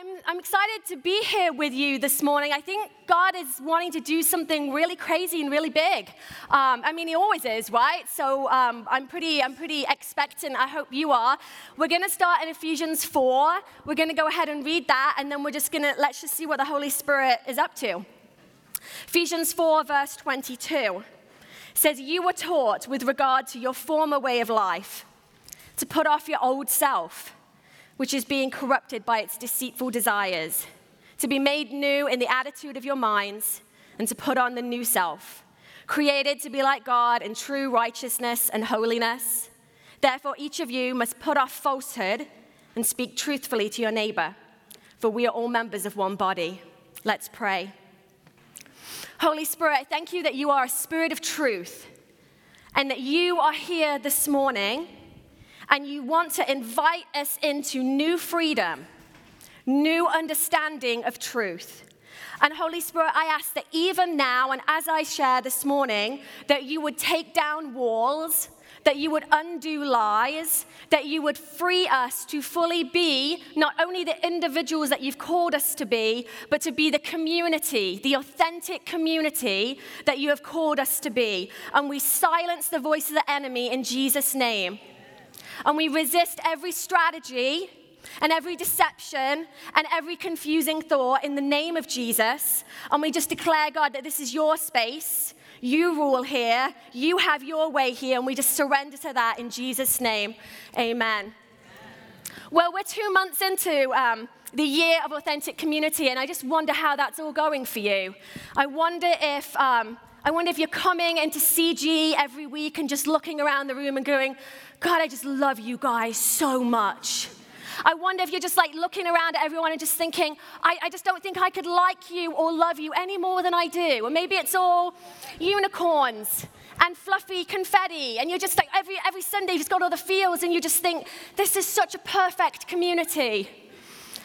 I'm, I'm excited to be here with you this morning. I think God is wanting to do something really crazy and really big. Um, I mean, He always is, right? So um, I'm, pretty, I'm pretty expectant. I hope you are. We're going to start in Ephesians 4. We're going to go ahead and read that, and then we're just going to let's just see what the Holy Spirit is up to. Ephesians 4, verse 22 says, You were taught with regard to your former way of life to put off your old self which is being corrupted by its deceitful desires, to be made new in the attitude of your minds, and to put on the new self, created to be like God in true righteousness and holiness. Therefore, each of you must put off falsehood and speak truthfully to your neighbor, for we are all members of one body. Let's pray. Holy Spirit, I thank you that you are a spirit of truth and that you are here this morning and you want to invite us into new freedom, new understanding of truth. And Holy Spirit, I ask that even now, and as I share this morning, that you would take down walls, that you would undo lies, that you would free us to fully be not only the individuals that you've called us to be, but to be the community, the authentic community that you have called us to be. And we silence the voice of the enemy in Jesus' name and we resist every strategy and every deception and every confusing thought in the name of Jesus. And we just declare, God, that this is your space. You rule here. You have your way here. And we just surrender to that in Jesus' name. Amen. Well, we're two months into um, the year of authentic community, and I just wonder how that's all going for you. I wonder if. Um, I wonder if you're coming into CG every week and just looking around the room and going, God, I just love you guys so much. I wonder if you're just like looking around at everyone and just thinking, I, I, just don't think I could like you or love you any more than I do. Or maybe it's all unicorns and fluffy confetti. And you're just like, every, every Sunday, you've just got all the feels and you just think, this is such a perfect community.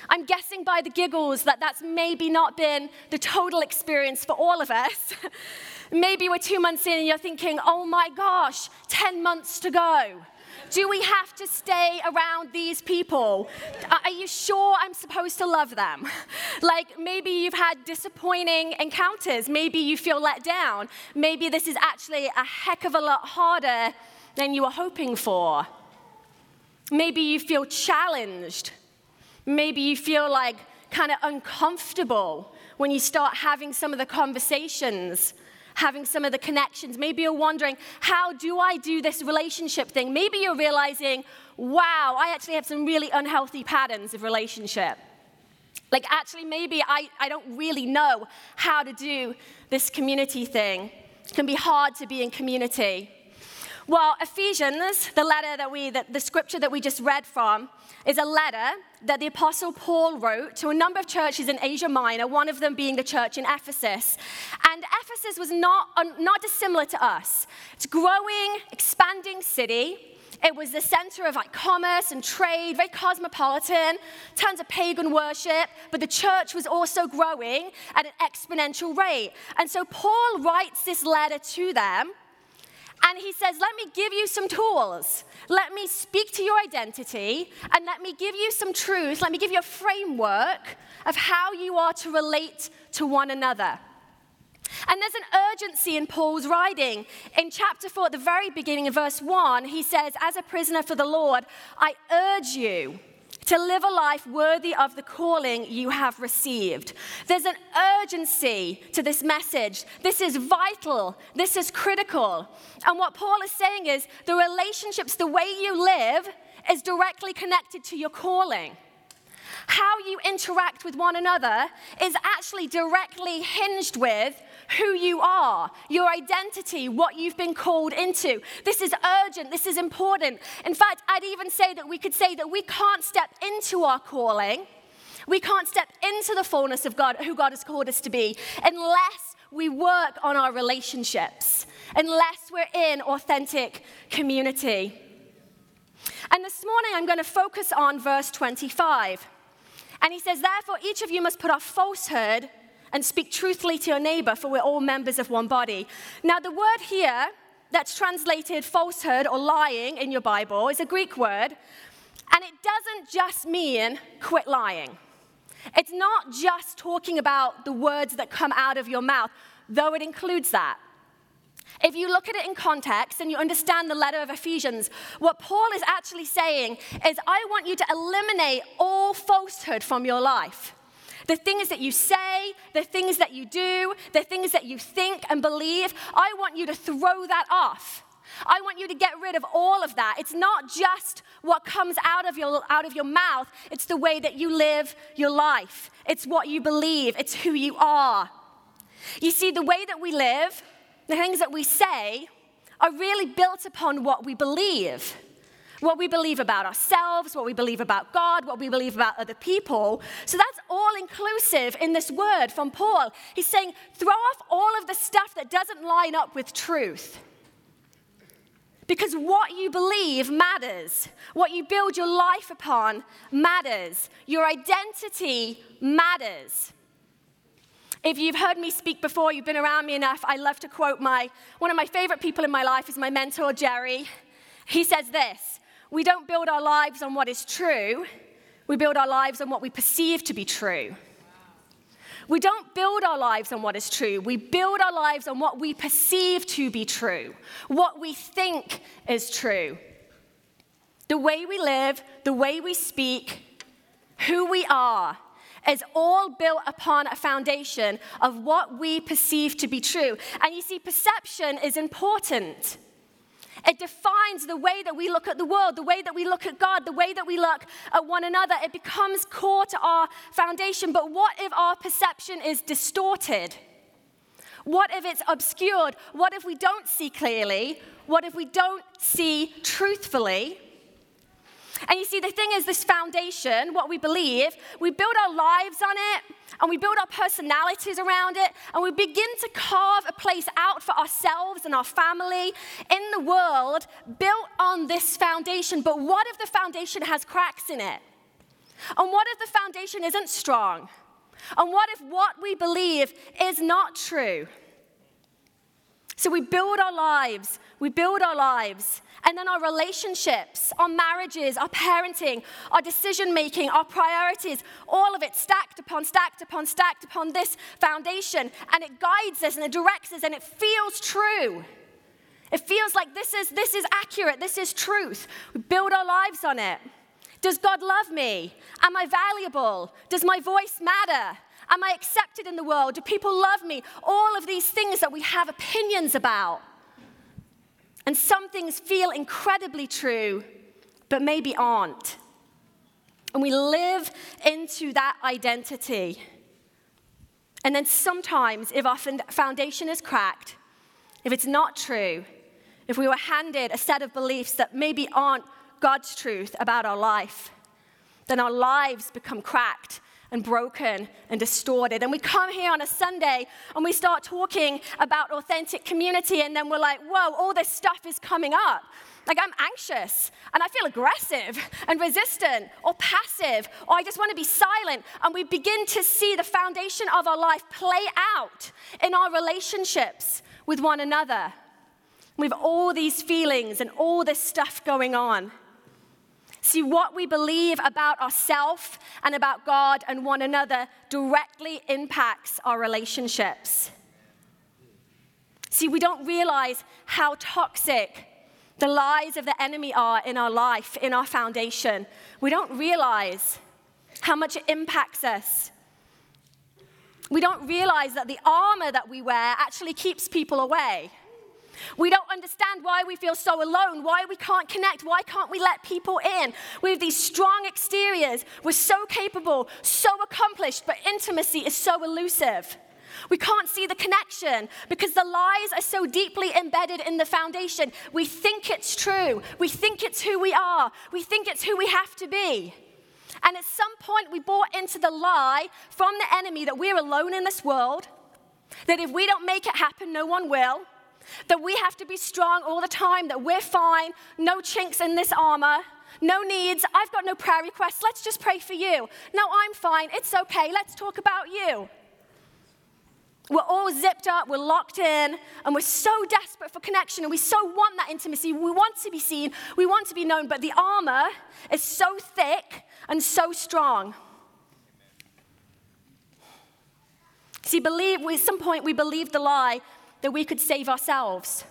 I'm guessing by the giggles that that's maybe not been the total experience for all of us. maybe we're two months in and you're thinking, oh my gosh, 10 months to go. Do we have to stay around these people? Are you sure I'm supposed to love them? Like maybe you've had disappointing encounters. Maybe you feel let down. Maybe this is actually a heck of a lot harder than you were hoping for. Maybe you feel challenged. Maybe you feel like kind of uncomfortable when you start having some of the conversations having some of the connections. Maybe you're wondering, how do I do this relationship thing? Maybe you're realizing, wow, I actually have some really unhealthy patterns of relationship. Like, actually, maybe I, I don't really know how to do this community thing. It can be hard to be in community. Well, Ephesians, the letter that we, the, the scripture that we just read from, is a letter that the Apostle Paul wrote to a number of churches in Asia Minor, one of them being the church in Ephesus. And Ephesus was not, not dissimilar to us. It's a growing, expanding city. It was the center of like commerce and trade, very cosmopolitan, tons of pagan worship, but the church was also growing at an exponential rate. And so Paul writes this letter to them and he says, Let me give you some tools. Let me speak to your identity and let me give you some truth. Let me give you a framework of how you are to relate to one another. And there's an urgency in Paul's writing. In chapter 4, at the very beginning of verse 1, he says, As a prisoner for the Lord, I urge you to live a life worthy of the calling you have received. There's an urgency to this message. This is vital. This is critical. And what Paul is saying is the relationships, the way you live, is directly connected to your calling. How you interact with one another is actually directly hinged with who you are, your identity, what you've been called into. This is urgent, this is important. In fact, I'd even say that we could say that we can't step into our calling, we can't step into the fullness of God, who God has called us to be, unless we work on our relationships, unless we're in authentic community. And this morning I'm going to focus on verse 25. And he says, Therefore, each of you must put off falsehood and speak truthfully to your neighbor, for we're all members of one body. Now, the word here that's translated falsehood or lying in your Bible is a Greek word, and it doesn't just mean quit lying. It's not just talking about the words that come out of your mouth, though it includes that. If you look at it in context and you understand the letter of Ephesians, what Paul is actually saying is, I want you to eliminate all falsehood from your life. The things that you say, the things that you do, the things that you think and believe, I want you to throw that off. I want you to get rid of all of that. It's not just what comes out of your, out of your mouth, it's the way that you live your life. It's what you believe, it's who you are. You see, the way that we live, the things that we say, are really built upon what we believe. What we believe about ourselves, what we believe about God, what we believe about other people. So that's all inclusive in this word from Paul. He's saying, throw off all of the stuff that doesn't line up with truth. Because what you believe matters. What you build your life upon matters. Your identity matters. If you've heard me speak before, you've been around me enough, I love to quote my one of my favorite people in my life is my mentor Jerry. He says this, we don't build our lives on what is true. We build our lives on what we perceive to be true. We don't build our lives on what is true. We build our lives on what we perceive to be true, what we think is true. The way we live, the way we speak, who we are, is all built upon a foundation of what we perceive to be true. And you see, perception is important. It defines the way that we look at the world, the way that we look at God, the way that we look at one another. It becomes core to our foundation. But what if our perception is distorted? What if it's obscured? What if we don't see clearly? What if we don't see truthfully? And you see, the thing is, this foundation, what we believe, we build our lives on it, and we build our personalities around it, and we begin to carve a place out for ourselves and our family in the world built on this foundation. But what if the foundation has cracks in it? And what if the foundation isn't strong? And what if what we believe is not true? So we build our lives, we build our lives, and then our relationships, our marriages, our parenting, our decision making, our priorities, all of it stacked upon stacked upon stacked upon this foundation. And it guides us and it directs us and it feels true. It feels like this is, this is accurate, this is truth. We build our lives on it. Does God love me? Am I valuable? Does my voice matter? Am I accepted in the world? Do people love me? All of these things that we have opinions about. And some things feel incredibly true, but maybe aren't. And we live into that identity. And then sometimes, if our foundation is cracked, if it's not true, if we were handed a set of beliefs that maybe aren't God's truth about our life, then our lives become cracked and broken and distorted. And we come here on a Sunday and we start talking about authentic community, and then we're like, whoa, all this stuff is coming up. Like, I'm anxious and I feel aggressive and resistant or passive, or I just want to be silent. And we begin to see the foundation of our life play out in our relationships with one another. We have all these feelings and all this stuff going on. See, what we believe about ourselves and about God and one another directly impacts our relationships. See, we don't realize how toxic the lies of the enemy are in our life, in our foundation. We don't realize how much it impacts us. We don't realize that the armor that we wear actually keeps people away. We don't understand why we feel so alone, why we can't connect, why can't we let people in? We have these strong exteriors, we're so capable, so accomplished, but intimacy is so elusive. We can't see the connection because the lies are so deeply embedded in the foundation. We think it's true. We think it's who we are. We think it's who we have to be. And at some point, we bought into the lie from the enemy that we're alone in this world, that if we don't make it happen, no one will, that we have to be strong all the time, that we're fine, no chinks in this armor, no needs. I've got no prayer requests. Let's just pray for you. No, I'm fine. It's okay. Let's talk about you. We're all zipped up, we're locked in, and we're so desperate for connection, and we so want that intimacy. We want to be seen, we want to be known, but the armor is so thick and so strong. See, believe, at some point we believe the lie that we could save ourselves,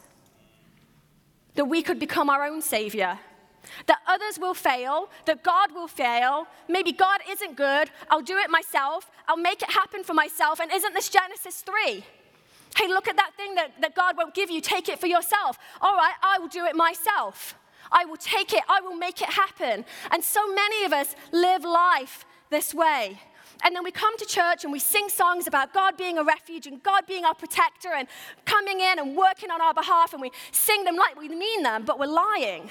that we could become our own savior, that others will fail, that God will fail. Maybe God isn't good. I'll do it myself. I'll make it happen for myself. And isn't this Genesis 3? Hey, look at that thing that, that God won't give you. Take it for yourself. All right, I will do it myself. I will take it. I will make it happen. And so many of us live life this way. And then we come to church and we sing songs about God being a refuge and God being our protector and coming in and working on our behalf. And we sing them like we mean them, but we're lying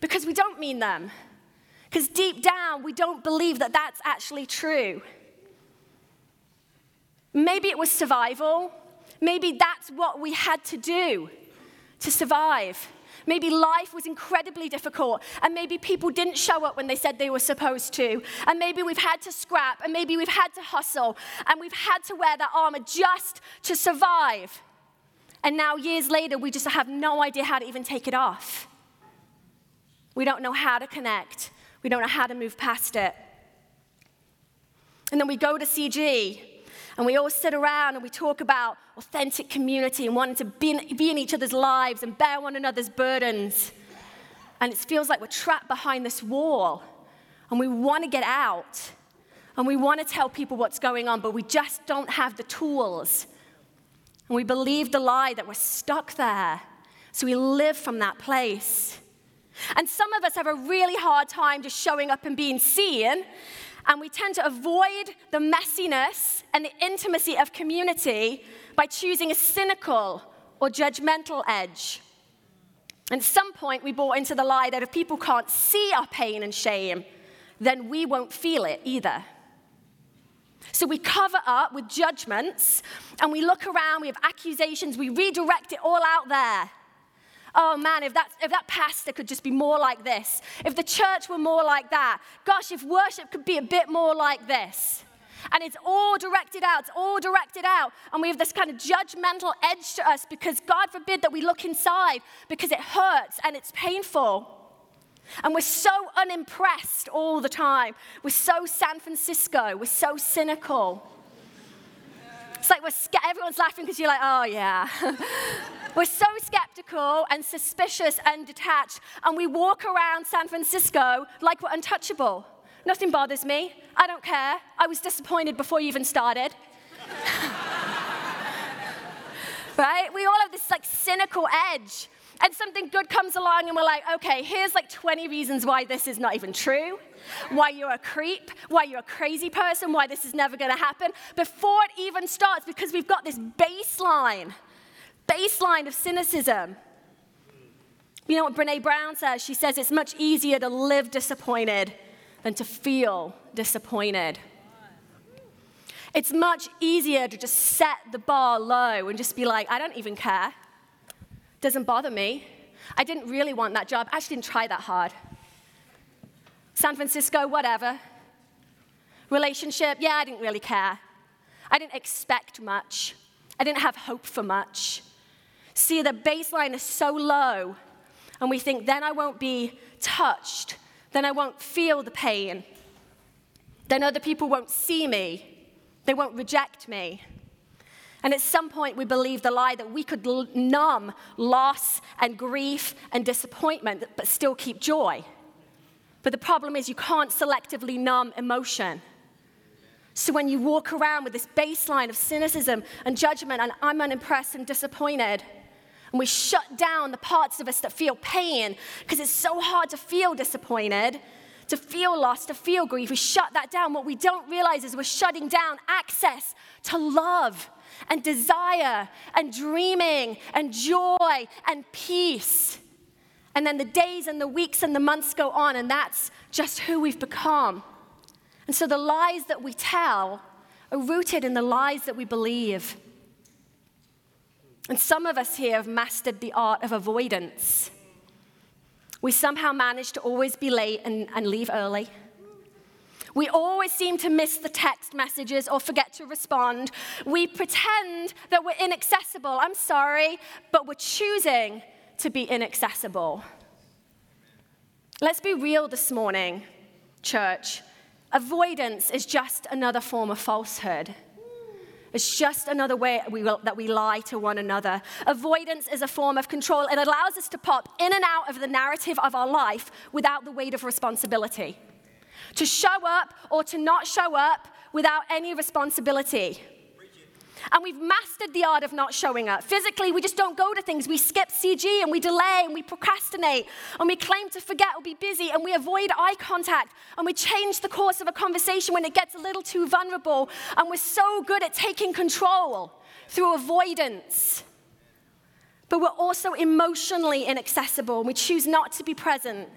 because we don't mean them. Because deep down, we don't believe that that's actually true. Maybe it was survival. Maybe that's what we had to do to survive. Maybe life was incredibly difficult, and maybe people didn't show up when they said they were supposed to. And maybe we've had to scrap, and maybe we've had to hustle, and we've had to wear that armor just to survive. And now, years later, we just have no idea how to even take it off. We don't know how to connect, we don't know how to move past it. And then we go to CG, and we all sit around and we talk about authentic community and wanting to be in, be in each other's lives and bear one another's burdens. And it feels like we're trapped behind this wall and we want to get out and we want to tell people what's going on, but we just don't have the tools. And we believe the lie that we're stuck there. So we live from that place. And some of us have a really hard time just showing up and being seen and we tend to avoid the messiness and the intimacy of community by choosing a cynical or judgmental edge. At some point, we bought into the lie that if people can't see our pain and shame, then we won't feel it either. So we cover up with judgments and we look around, we have accusations, we redirect it all out there. Oh man, if that, if that pastor could just be more like this, if the church were more like that, gosh, if worship could be a bit more like this. And it's all directed out, it's all directed out. And we have this kind of judgmental edge to us because God forbid that we look inside because it hurts and it's painful. And we're so unimpressed all the time. We're so San Francisco, we're so cynical. It's like we're sca- everyone's laughing because you're like, oh yeah. we're so skeptical and suspicious and detached, and we walk around San Francisco like we're untouchable. Nothing bothers me. I don't care. I was disappointed before you even started. right? We all have this like cynical edge. And something good comes along, and we're like, okay, here's like 20 reasons why this is not even true why you're a creep, why you're a crazy person, why this is never going to happen before it even starts because we've got this baseline, baseline of cynicism. You know what Brene Brown says? She says it's much easier to live disappointed than to feel disappointed. It's much easier to just set the bar low and just be like, I don't even care. Doesn't bother me. I didn't really want that job. I actually didn't try that hard. San Francisco, whatever. Relationship, yeah, I didn't really care. I didn't expect much. I didn't have hope for much. See, the baseline is so low, and we think, then I won't be touched. Then I won't feel the pain. Then other people won't see me. They won't reject me. And at some point, we believe the lie that we could numb loss and grief and disappointment, but still keep joy. But the problem is, you can't selectively numb emotion. So when you walk around with this baseline of cynicism and judgment, and I'm unimpressed and disappointed, and we shut down the parts of us that feel pain because it's so hard to feel disappointed, to feel lost, to feel grief, we shut that down. What we don't realize is we're shutting down access to love and desire and dreaming and joy and peace. And then the days and the weeks and the months go on, and that's just who we've become. And so the lies that we tell are rooted in the lies that we believe. And some of us here have mastered the art of avoidance. We somehow manage to always be late and, and leave early. We always seem to miss the text messages or forget to respond. We pretend that we're inaccessible. I'm sorry, but we're choosing to be inaccessible. Let's be real this morning, church. Avoidance is just another form of falsehood. It's just another way we will, that we lie to one another. Avoidance is a form of control. It allows us to pop in and out of the narrative of our life without the weight of responsibility. To show up or to not show up without any responsibility. And we've mastered the art of not showing up. Physically, we just don't go to things. We skip CG and we delay and we procrastinate and we claim to forget or be busy and we avoid eye contact and we change the course of a conversation when it gets a little too vulnerable. And we're so good at taking control through avoidance. But we're also emotionally inaccessible and we choose not to be present.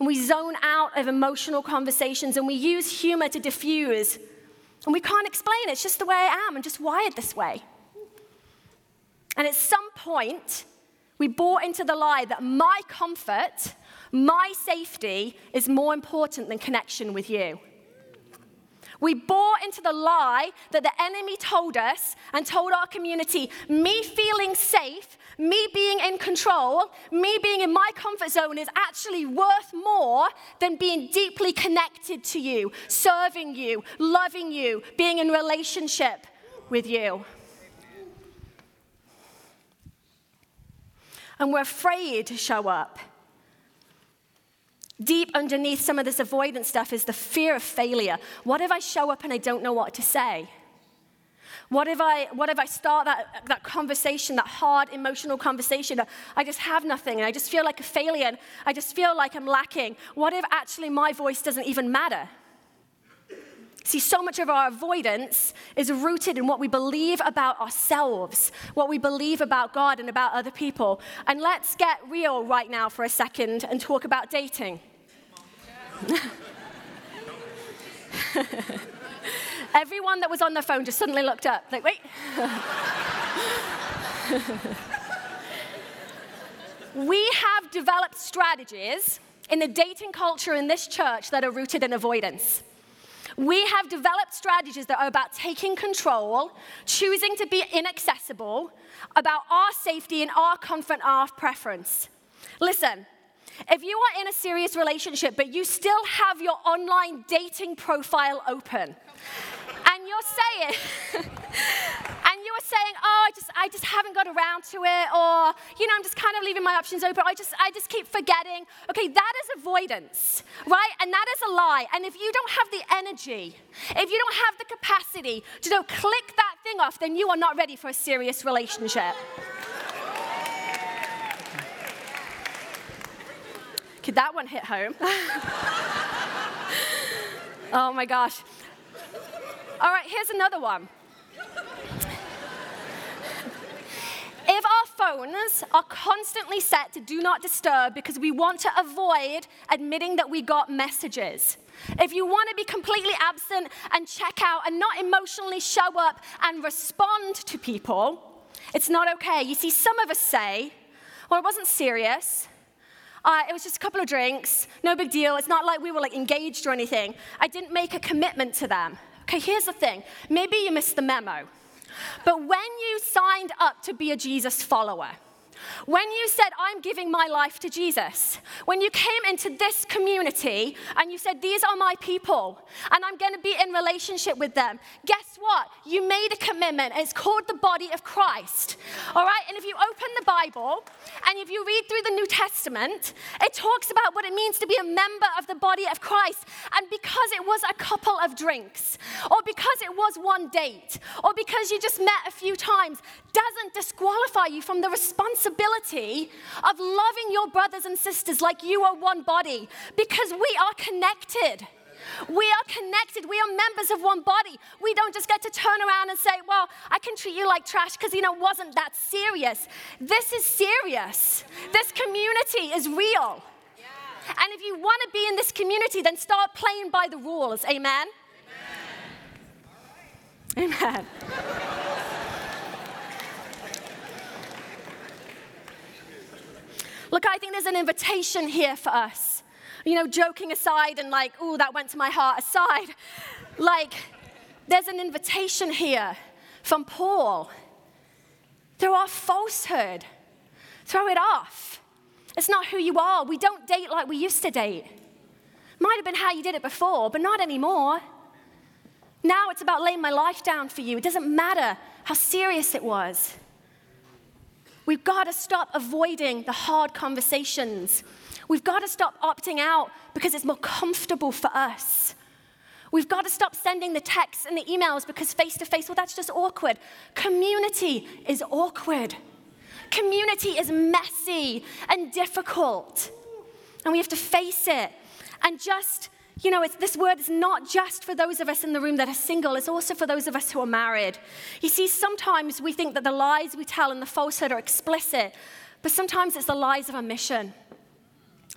And we zone out of emotional conversations and we use humor to diffuse and we can't explain it. It's just the way I am. I'm just wired this way. And at some point, we bought into the lie that my comfort, my safety is more important than connection with you. We bought into the lie that the enemy told us and told our community me feeling safe, me being in control, me being in my comfort zone is actually worth more than being deeply connected to you, serving you, loving you, being in relationship with you. And we're afraid to show up Deep underneath some of this avoidance stuff is the fear of failure. What if I show up and I don't know what to say? What if I, what if I start that, that conversation, that hard emotional conversation? I just have nothing and I just feel like a failure and I just feel like I'm lacking. What if actually my voice doesn't even matter? See, so much of our avoidance is rooted in what we believe about ourselves, what we believe about God and about other people. And let's get real right now for a second and talk about dating. Everyone that was on the phone just suddenly looked up, like, wait. we have developed strategies in the dating culture in this church that are rooted in avoidance. We have developed strategies that are about taking control, choosing to be inaccessible, about our safety and our comfort, our preference. Listen, if you are in a serious relationship, but you still have your online dating profile open, and you're saying, and you are saying, oh, I just, I just haven't got around to it, or, you know, I'm just kind of leaving my options open, I just, I just keep forgetting. Okay, that is avoidance, right? And that is a lie. And if you don't have the energy, if you don't have the capacity to know, click that thing off, then you are not ready for a serious relationship. Could that one hit home? oh my gosh. All right, here's another one. If our phones are constantly set to do not disturb because we want to avoid admitting that we got messages, if you want to be completely absent and check out and not emotionally show up and respond to people, it's not okay. You see, some of us say, well, it wasn't serious. Uh, it was just a couple of drinks, no big deal. It's not like we were like engaged or anything. I didn't make a commitment to them. Okay, here's the thing. Maybe you missed the memo. But when you signed up to be a Jesus follower, when you said, I'm giving my life to Jesus, when you came into this community and you said, These are my people and I'm going to be in relationship with them, guess what? You made a commitment. It's called the body of Christ. All right? And if you open the Bible and if you read through the New Testament, it talks about what it means to be a member of the body of Christ. And because it was a couple of drinks, or because it was one date, or because you just met a few times, doesn't disqualify you from the responsibility of loving your brothers and sisters like you are one body because we are connected. We are connected. We are members of one body. We don't just get to turn around and say, well, I can treat you like trash because, you know, wasn't that serious. This is serious. This community is real. And if you want to be in this community, then start playing by the rules. Amen? Amen. Amen. Look, I think there's an invitation here for us. You know, joking aside and like, oh, that went to my heart aside. Like, there's an invitation here from Paul. Throw off falsehood, throw it off. It's not who you are. We don't date like we used to date. Might have been how you did it before, but not anymore. Now it's about laying my life down for you. It doesn't matter how serious it was. We've got to stop avoiding the hard conversations. We've got to stop opting out because it's more comfortable for us. We've got to stop sending the texts and the emails because face to face, well, that's just awkward. Community is awkward. Community is messy and difficult. And we have to face it. And just you know, this word is not just for those of us in the room that are single, it's also for those of us who are married. You see, sometimes we think that the lies we tell and the falsehood are explicit, but sometimes it's the lies of omission.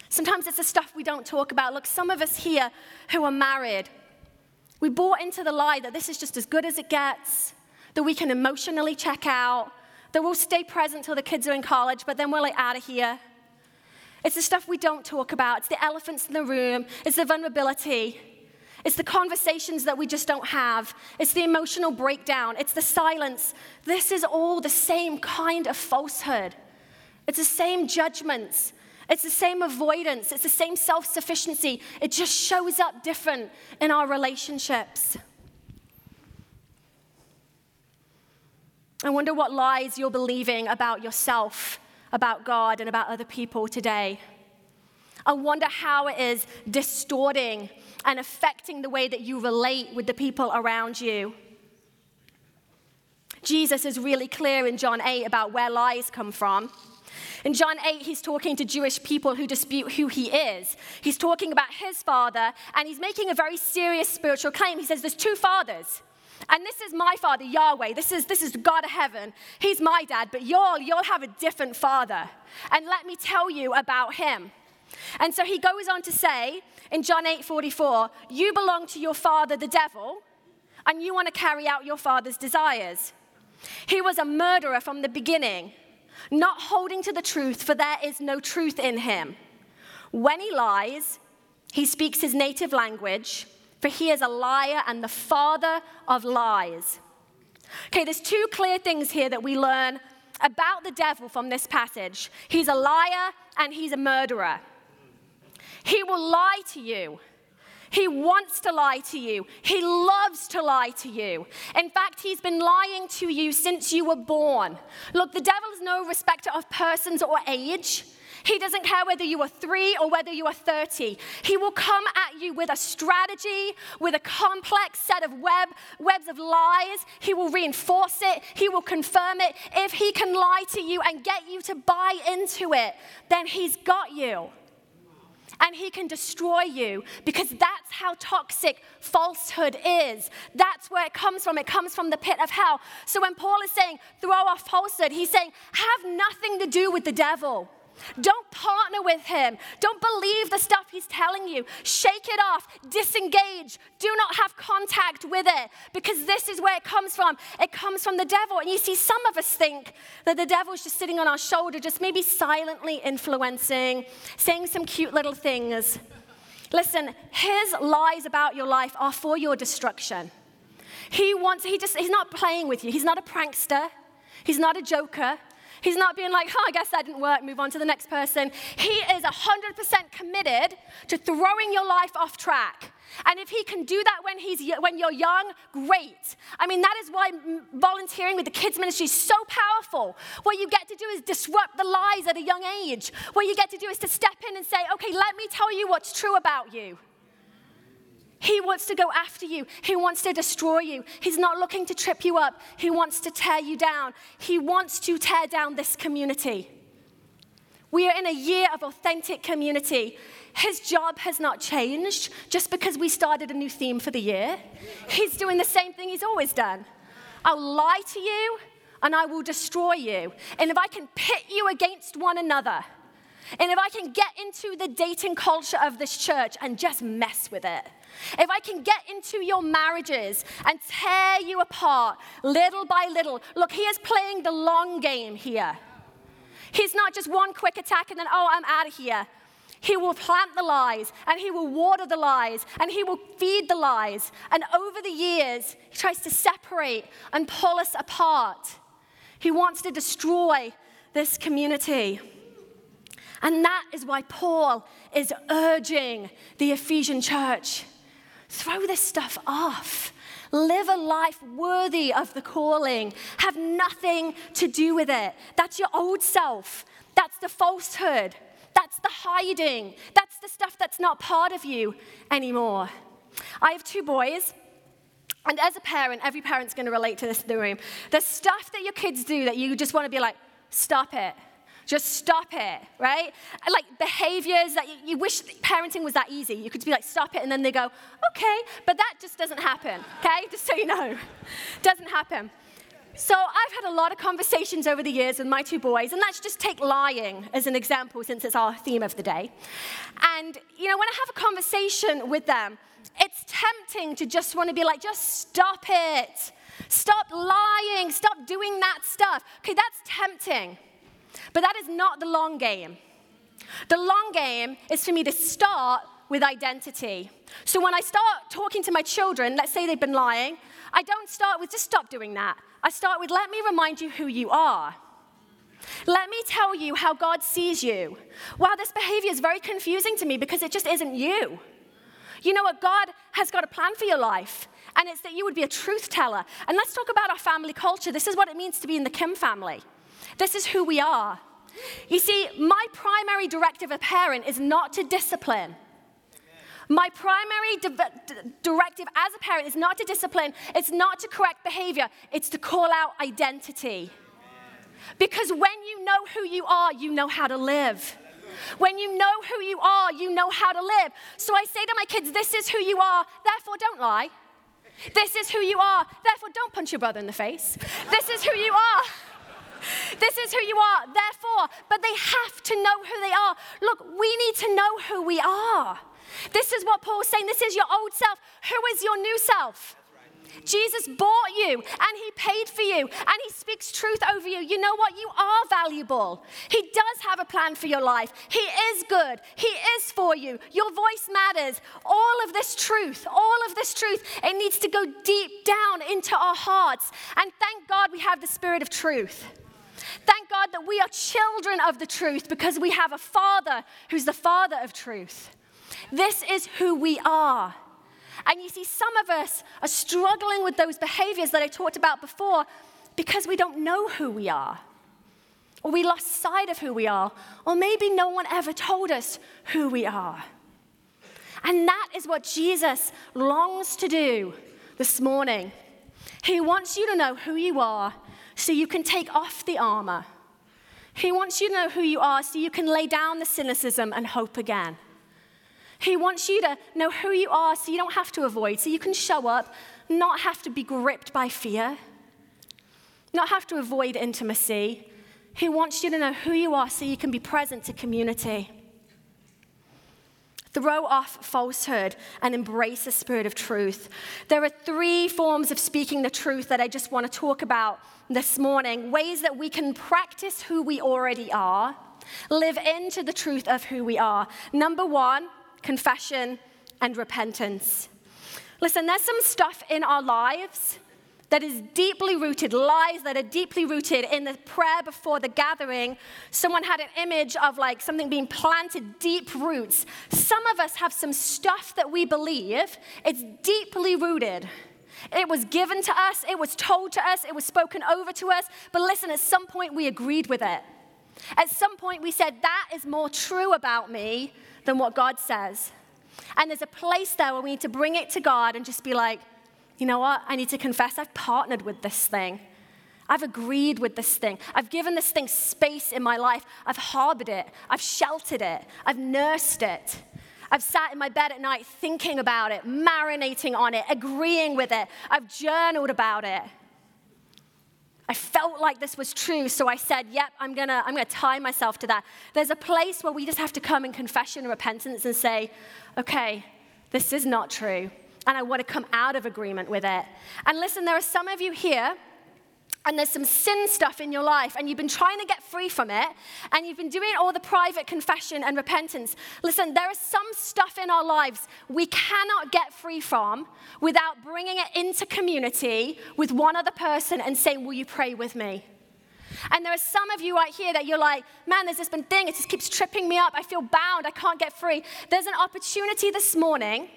Sometimes it's the stuff we don't talk about. Look, some of us here who are married, we bought into the lie that this is just as good as it gets, that we can emotionally check out, that we'll stay present till the kids are in college, but then we're like out of here. It's the stuff we don't talk about. It's the elephants in the room. It's the vulnerability. It's the conversations that we just don't have. It's the emotional breakdown. It's the silence. This is all the same kind of falsehood. It's the same judgments. It's the same avoidance. It's the same self sufficiency. It just shows up different in our relationships. I wonder what lies you're believing about yourself about God and about other people today. I wonder how it is distorting and affecting the way that you relate with the people around you. Jesus is really clear in John 8 about where lies come from. In John 8, he's talking to Jewish people who dispute who he is. He's talking about his father, and he's making a very serious spiritual claim. He says, There's two fathers. And this is my father, Yahweh. This is, this is God of heaven. He's my dad, but you'll, you'll have a different father. And let me tell you about him. And so he goes on to say in John 8 44, You belong to your father, the devil, and you want to carry out your father's desires. He was a murderer from the beginning, not holding to the truth, for there is no truth in him. When he lies, he speaks his native language for he is a liar and the father of lies. Okay, there's two clear things here that we learn about the devil from this passage. He's a liar and he's a murderer. He will lie to you. He wants to lie to you. He loves to lie to you. In fact, he's been lying to you since you were born. Look, the devil is no respecter of persons or age. He doesn't care whether you are three or whether you are 30. He will come at you with a strategy, with a complex set of web, webs of lies. He will reinforce it, he will confirm it. If he can lie to you and get you to buy into it, then he's got you and he can destroy you because that's how toxic falsehood is. That's where it comes from. It comes from the pit of hell. So when Paul is saying, throw off falsehood, he's saying, have nothing to do with the devil. Don't partner with him. Don't believe the stuff he's telling you. Shake it off. Disengage. Do not have contact with it because this is where it comes from. It comes from the devil. And you see, some of us think that the devil's just sitting on our shoulder, just maybe silently influencing, saying some cute little things. Listen, his lies about your life are for your destruction. He wants, he just, he's not playing with you. He's not a prankster. He's not a joker. He's not being like, oh, I guess that didn't work, move on to the next person. He is 100% committed to throwing your life off track. And if he can do that when, he's, when you're young, great. I mean, that is why volunteering with the kids' ministry is so powerful. What you get to do is disrupt the lies at a young age. What you get to do is to step in and say, okay, let me tell you what's true about you. He wants to go after you. He wants to destroy you. He's not looking to trip you up. He wants to tear you down. He wants to tear down this community. We are in a year of authentic community. His job has not changed just because we started a new theme for the year. He's doing the same thing he's always done. I'll lie to you and I will destroy you. And if I can pit you against one another, and if I can get into the dating culture of this church and just mess with it, if I can get into your marriages and tear you apart little by little, look, he is playing the long game here. He's not just one quick attack and then, oh, I'm out of here. He will plant the lies and he will water the lies and he will feed the lies. And over the years, he tries to separate and pull us apart. He wants to destroy this community. And that is why Paul is urging the Ephesian church throw this stuff off. Live a life worthy of the calling. Have nothing to do with it. That's your old self. That's the falsehood. That's the hiding. That's the stuff that's not part of you anymore. I have two boys. And as a parent, every parent's going to relate to this in the room. The stuff that your kids do that you just want to be like, stop it. Just stop it, right? Like behaviors that you, you, wish parenting was that easy. You could be like, stop it, and then they go, okay, but that just doesn't happen, okay? Just so you know, doesn't happen. So I've had a lot of conversations over the years with my two boys, and let's just take lying as an example since it's our theme of the day. And, you know, when I have a conversation with them, it's tempting to just want to be like, just stop it. Stop lying. Stop doing that stuff. Okay, that's tempting. But that is not the long game. The long game is for me to start with identity. So when I start talking to my children, let's say they've been lying, I don't start with just stop doing that. I start with let me remind you who you are. Let me tell you how God sees you. Wow, this behavior is very confusing to me because it just isn't you. You know what? God has got a plan for your life, and it's that you would be a truth teller. And let's talk about our family culture. This is what it means to be in the Kim family. This is who we are. You see, my primary directive as a parent is not to discipline. My primary di- directive as a parent is not to discipline, it's not to correct behavior, it's to call out identity. Because when you know who you are, you know how to live. When you know who you are, you know how to live. So I say to my kids, This is who you are, therefore don't lie. This is who you are, therefore don't punch your brother in the face. This is who you are. This is who you are, therefore, but they have to know who they are. Look, we need to know who we are. This is what Paul's saying. This is your old self. Who is your new self? Jesus bought you and he paid for you and he speaks truth over you. You know what? You are valuable. He does have a plan for your life. He is good. He is for you. Your voice matters. All of this truth, all of this truth, it needs to go deep down into our hearts. And thank God we have the spirit of truth. Thank God that we are children of the truth because we have a Father who's the Father of truth. This is who we are. And you see, some of us are struggling with those behaviors that I talked about before because we don't know who we are. Or we lost sight of who we are. Or maybe no one ever told us who we are. And that is what Jesus longs to do this morning. He wants you to know who you are so you can take off the armor. He wants you to know who you are so you can lay down the cynicism and hope again. He wants you to know who you are so you don't have to avoid, so you can show up, not have to be gripped by fear, not have to avoid intimacy. He wants you to know who you are so you can be present to community. Throw off falsehood and embrace the spirit of truth. There are three forms of speaking the truth that I just want to talk about this morning ways that we can practice who we already are, live into the truth of who we are. Number one, confession and repentance. Listen, there's some stuff in our lives that is deeply rooted, lies that are deeply rooted in the prayer before the gathering. Someone had an image of like something being planted, deep roots. Some of us have some stuff that we believe, it's deeply rooted. It was given to us, it was told to us, it was spoken over to us. But listen, at some point we agreed with it. At some point we said, that is more true about me than what God says. And there's a place there where we need to bring it to God and just be like, you know what? I need to confess I've partnered with this thing. I've agreed with this thing. I've given this thing space in my life. I've harbored it. I've sheltered it. I've nursed it. I've sat in my bed at night thinking about it, marinating on it, agreeing with it. I've journaled about it. I felt like this was true, so I said, Yep, I'm gonna, I'm gonna tie myself to that. There's a place where we just have to come in confession and repentance and say, Okay, this is not true and I want to come out of agreement with it. And listen, there are some of you here and there's some sin stuff in your life, and you've been trying to get free from it, and you've been doing all the private confession and repentance. Listen, there is some stuff in our lives we cannot get free from without bringing it into community with one other person and saying, Will you pray with me? And there are some of you right here that you're like, man, there's this been thing, it just keeps tripping me up. I feel bound, I can't get free. There's an opportunity this morning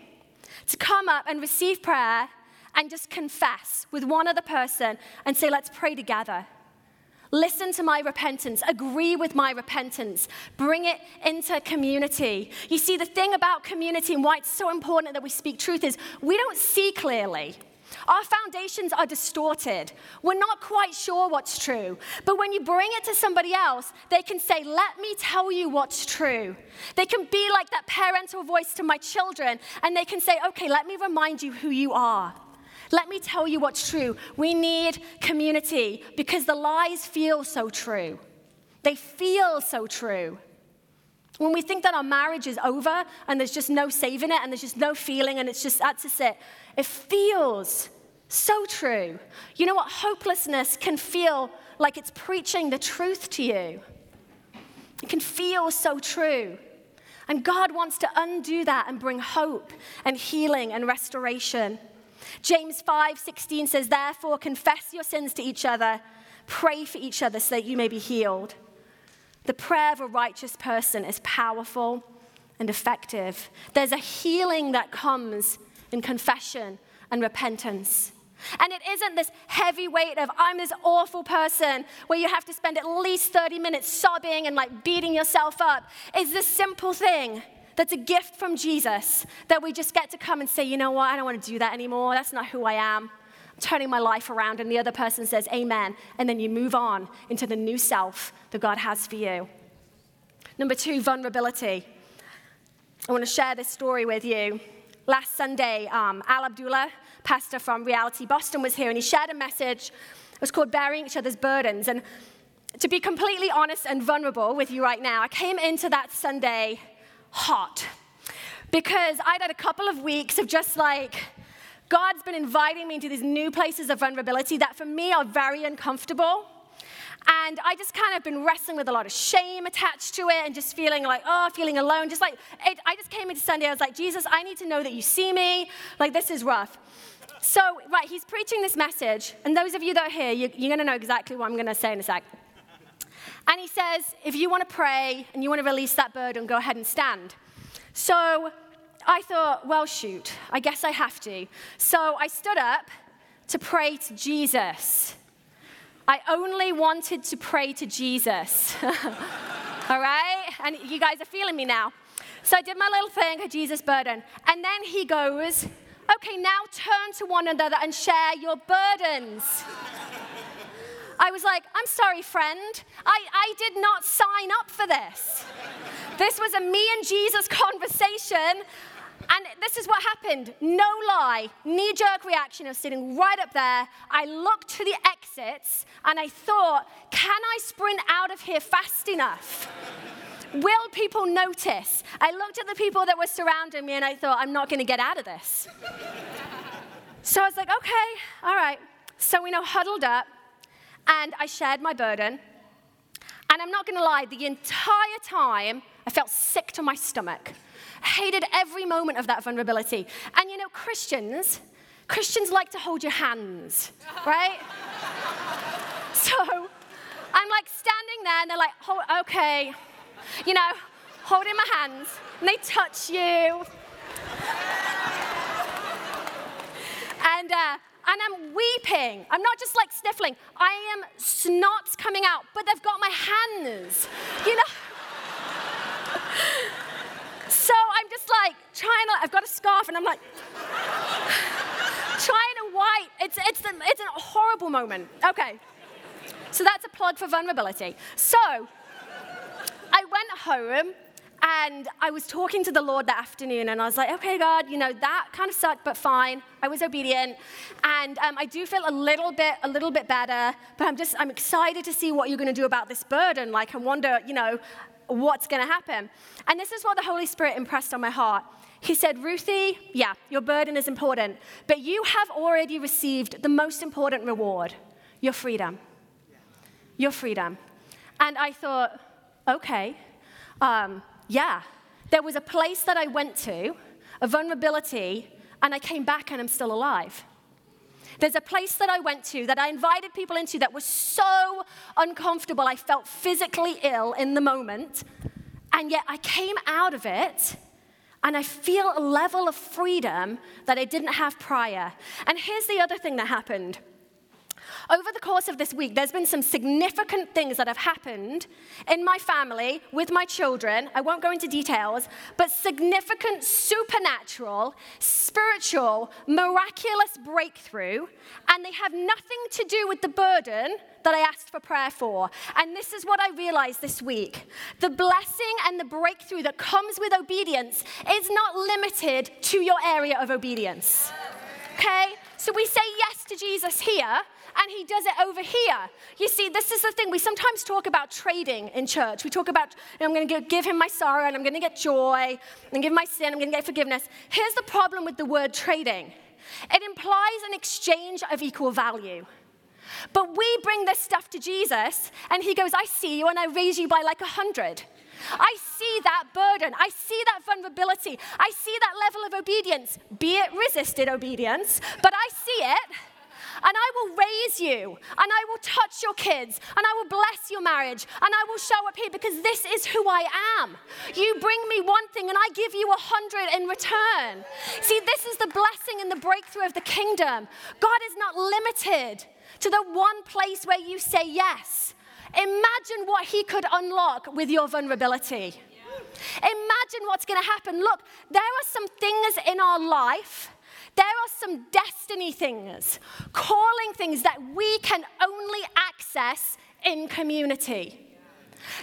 to come up and receive prayer and just confess with one other person and say, let's pray together. Listen to my repentance, agree with my repentance, bring it into community. You see, the thing about community and why it's so important that we speak truth is we don't see clearly. Our foundations are distorted. We're not quite sure what's true. But when you bring it to somebody else, they can say, Let me tell you what's true. They can be like that parental voice to my children, and they can say, Okay, let me remind you who you are. Let me tell you what's true. We need community because the lies feel so true. They feel so true. When we think that our marriage is over and there's just no saving it and there's just no feeling and it's just that's just it, it feels so true. You know what? Hopelessness can feel like it's preaching the truth to you. It can feel so true. And God wants to undo that and bring hope and healing and restoration. James 5:16 says, "Therefore confess your sins to each other, pray for each other so that you may be healed." The prayer of a righteous person is powerful and effective. There's a healing that comes in confession and repentance. And it isn't this heavy weight of, I'm this awful person, where you have to spend at least 30 minutes sobbing and like beating yourself up. It's this simple thing that's a gift from Jesus that we just get to come and say, you know what, I don't want to do that anymore. That's not who I am. I'm turning my life around. And the other person says, Amen. And then you move on into the new self that God has for you. Number two, vulnerability. I want to share this story with you. Last Sunday, um, Al Abdullah, pastor from Reality Boston, was here and he shared a message. It was called Bearing Each Other's Burdens. And to be completely honest and vulnerable with you right now, I came into that Sunday hot because I'd had a couple of weeks of just like, God's been inviting me into these new places of vulnerability that for me are very uncomfortable. And I just kind of been wrestling with a lot of shame attached to it and just feeling like, oh, feeling alone. Just like, it, I just came into Sunday, I was like, Jesus, I need to know that you see me. Like, this is rough. So, right, he's preaching this message. And those of you that are here, you, you're going to know exactly what I'm going to say in a sec. And he says, if you want to pray and you want to release that burden, go ahead and stand. So I thought, well, shoot, I guess I have to. So I stood up to pray to Jesus. I only wanted to pray to Jesus. All right? And you guys are feeling me now. So I did my little thing, a Jesus burden. And then he goes, okay, now turn to one another and share your burdens. I was like, I'm sorry, friend. I, I did not sign up for this. This was a me and Jesus conversation. And this is what happened. No lie, knee jerk reaction of sitting right up there. I looked to the exits and I thought, can I sprint out of here fast enough? Will people notice? I looked at the people that were surrounding me and I thought, I'm not going to get out of this. so I was like, okay, all right. So we now huddled up and I shared my burden. And I'm not going to lie, the entire time I felt sick to my stomach. I hated every moment of that vulnerability. And you know, Christians, Christians like to hold your hands, right? so I'm like standing there and they're like, oh, okay, you know, holding my hands, and they touch you. and uh, and I'm weeping. I'm not just like sniffling. I am snots coming out, but they've got my hands. You know? so I'm just like trying to, I've got a scarf and I'm like trying to wipe. It's, it's, the, it's a horrible moment. Okay. So that's a plug for vulnerability. So And I was talking to the Lord that afternoon, and I was like, okay, God, you know, that kind of sucked, but fine. I was obedient. And um, I do feel a little bit, a little bit better, but I'm just, I'm excited to see what you're going to do about this burden. Like, I wonder, you know, what's going to happen. And this is what the Holy Spirit impressed on my heart. He said, Ruthie, yeah, your burden is important, but you have already received the most important reward your freedom. Your freedom. And I thought, okay. Um, yeah, there was a place that I went to, a vulnerability, and I came back and I'm still alive. There's a place that I went to that I invited people into that was so uncomfortable. I felt physically ill in the moment, and yet I came out of it and I feel a level of freedom that I didn't have prior. And here's the other thing that happened. Over the course of this week, there's been some significant things that have happened in my family with my children. I won't go into details, but significant supernatural, spiritual, miraculous breakthrough, and they have nothing to do with the burden that I asked for prayer for. And this is what I realized this week the blessing and the breakthrough that comes with obedience is not limited to your area of obedience. Okay? So we say yes to Jesus here, and he does it over here. You see, this is the thing. We sometimes talk about trading in church. We talk about, I'm going to give him my sorrow and I'm going to get joy, and give my sin, I'm going to get forgiveness. Here's the problem with the word trading it implies an exchange of equal value. But we bring this stuff to Jesus, and he goes, I see you, and I raise you by like a hundred. I see that burden. I see that vulnerability. I see that level of obedience, be it resisted obedience, but I see it and I will raise you, and I will touch your kids, and I will bless your marriage, and I will show up here because this is who I am. You bring me one thing, and I give you a hundred in return. See, this is the blessing and the breakthrough of the kingdom. God is not limited to the one place where you say yes. Imagine what He could unlock with your vulnerability. Imagine what's going to happen. Look, there are some things in our life there are some destiny things, calling things that we can only access in community.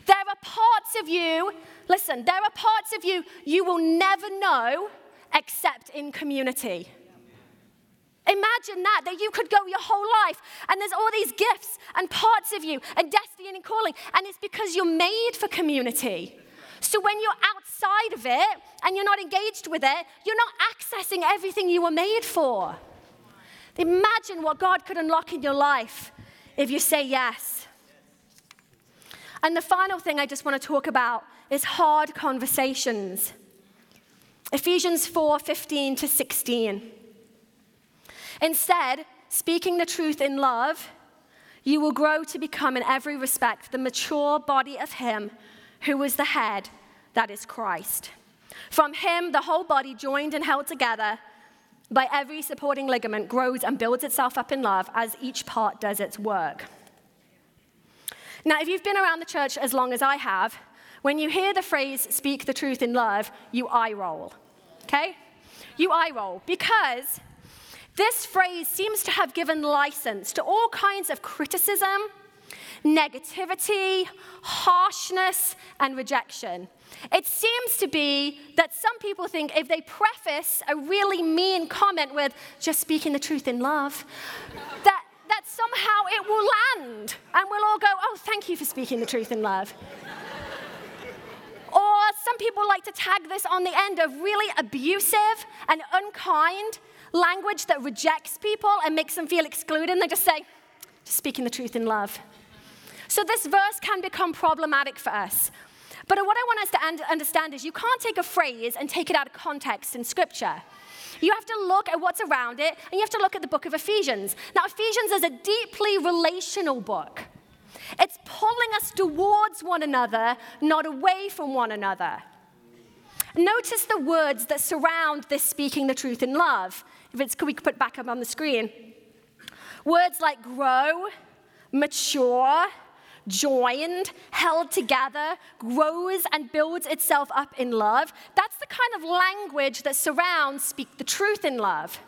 There are parts of you, listen, there are parts of you you will never know except in community. Imagine that, that you could go your whole life and there's all these gifts and parts of you and destiny and calling, and it's because you're made for community. So when you're outside of it and you're not engaged with it, you're not accessing everything you were made for. Imagine what God could unlock in your life if you say yes. And the final thing I just want to talk about is hard conversations. Ephesians 4 15 to 16. Instead, speaking the truth in love, you will grow to become, in every respect, the mature body of Him who is the head, that is Christ. From him, the whole body, joined and held together by every supporting ligament, grows and builds itself up in love as each part does its work. Now, if you've been around the church as long as I have, when you hear the phrase speak the truth in love, you eye roll. Okay? You eye roll because this phrase seems to have given license to all kinds of criticism negativity, harshness, and rejection. It seems to be that some people think if they preface a really mean comment with just speaking the truth in love, that, that somehow it will land and we'll all go, oh, thank you for speaking the truth in love. or some people like to tag this on the end of really abusive and unkind language that rejects people and makes them feel excluded. And they just say, just speaking the truth in love. So this verse can become problematic for us. But what I want us to understand is you can't take a phrase and take it out of context in Scripture. You have to look at what's around it, and you have to look at the book of Ephesians. Now, Ephesians is a deeply relational book. It's pulling us towards one another, not away from one another. Notice the words that surround this speaking the truth in love. If it's, could we put back up on the screen? Words like grow, mature, joined, held together, grows and builds itself up in love. That's the kind of language that surrounds speak the truth in love.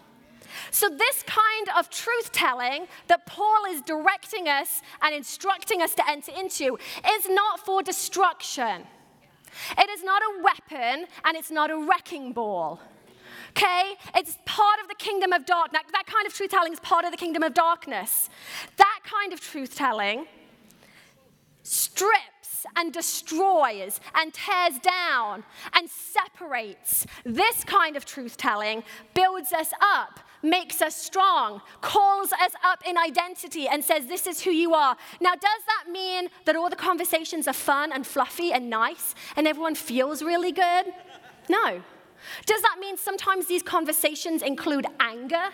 So, this kind of truth telling that Paul is directing us and instructing us to enter into is not for destruction. It is not a weapon and it's not a wrecking ball. Okay? It's part of the kingdom of darkness. That kind of truth telling is part of the kingdom of darkness. That kind of truth telling strips and destroys and tears down and separates. This kind of truth telling builds us up, makes us strong, calls us up in identity, and says, This is who you are. Now, does that mean that all the conversations are fun and fluffy and nice and everyone feels really good? No. Does that mean sometimes these conversations include anger?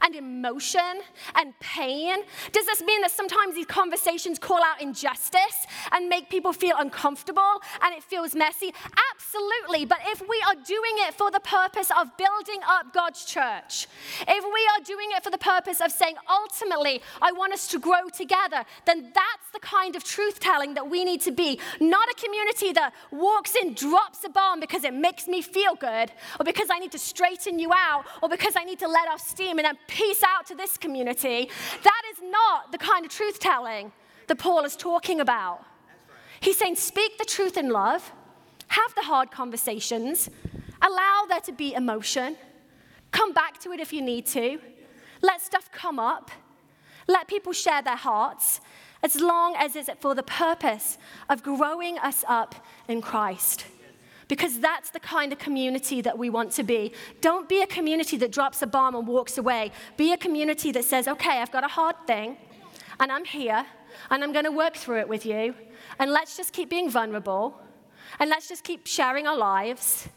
And emotion and pain? Does this mean that sometimes these conversations call out injustice and make people feel uncomfortable and it feels messy? Absolutely. But if we are doing it for the purpose of building up God's church, if we are doing it for the purpose of saying, ultimately, I want us to grow together, then that's the kind of truth telling that we need to be. Not a community that walks in, drops a bomb because it makes me feel good, or because I need to straighten you out, or because I need to let off steam and then peace out to this community. That is not the kind of truth telling that Paul is talking about. He's saying, speak the truth in love, have the hard conversations, allow there to be emotion, come back to it if you need to, let stuff come up, let people share their hearts, as long as it's for the purpose of growing us up in Christ because that's the kind of community that we want to be. Don't be a community that drops a bomb and walks away. Be a community that says, okay, I've got a hard thing, and I'm here, and I'm going to work through it with you, and let's just keep being vulnerable, and let's just keep sharing our lives.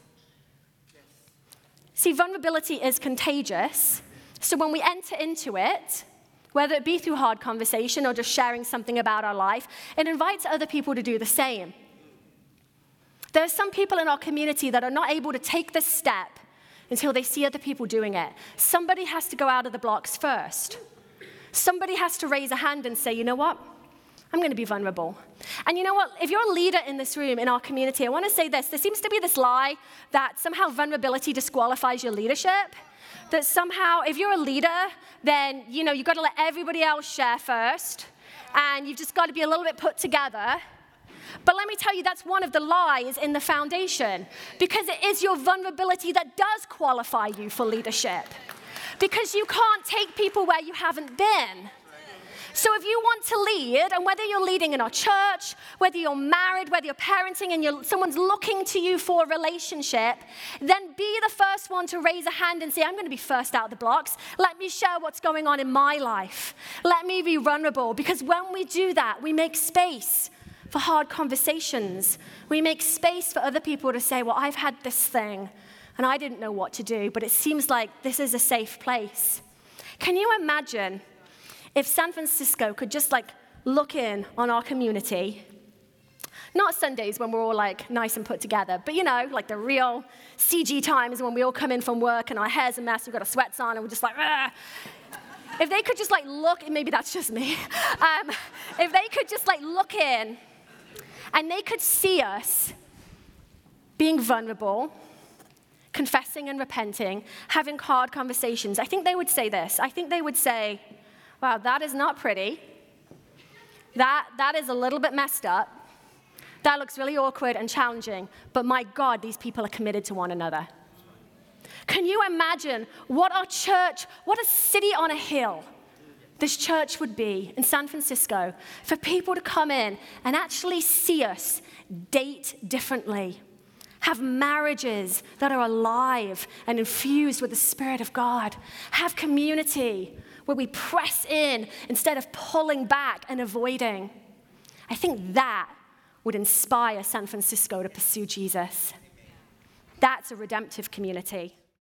See, vulnerability is contagious. So when we enter into it, whether it be through hard conversation or just sharing something about our life, it invites other people to do the same. There are some people in our community that are not able to take this step until they see other people doing it. Somebody has to go out of the blocks first. Somebody has to raise a hand and say, you know what? I'm going to be vulnerable. And you know what? If you're a leader in this room, in our community, I want to say this. There seems to be this lie that somehow vulnerability disqualifies your leadership. That somehow, if you're a leader, then, you know, you've got to let everybody else share first. And you've just got to be a little bit put together. But let me tell you, that's one of the lies in the foundation because it is your vulnerability that does qualify you for leadership. Because you can't take people where you haven't been. So if you want to lead, and whether you're leading in our church, whether you're married, whether you're parenting and you're, someone's looking to you for a relationship, then be the first one to raise a hand and say, I'm going to be first out of the blocks. Let me share what's going on in my life. Let me be vulnerable. Because when we do that, we make space for hard conversations. We make space for other people to say, Well, I've had this thing and I didn't know what to do, but it seems like this is a safe place. Can you imagine if San Francisco could just like look in on our community? Not Sundays when we're all like nice and put together, but you know, like the real CG times when we all come in from work and our hair's a mess, we've got our sweats on, and we're just like, Ugh. if they could just like look, maybe that's just me, um, if they could just like look in and they could see us being vulnerable, confessing and repenting, having hard conversations. I think they would say this. I think they would say, wow, that is not pretty. That, that is a little bit messed up. That looks really awkward and challenging. But my God, these people are committed to one another. Can you imagine what our church, what a city on a hill, this church would be in San Francisco for people to come in and actually see us date differently, have marriages that are alive and infused with the Spirit of God, have community where we press in instead of pulling back and avoiding. I think that would inspire San Francisco to pursue Jesus. That's a redemptive community.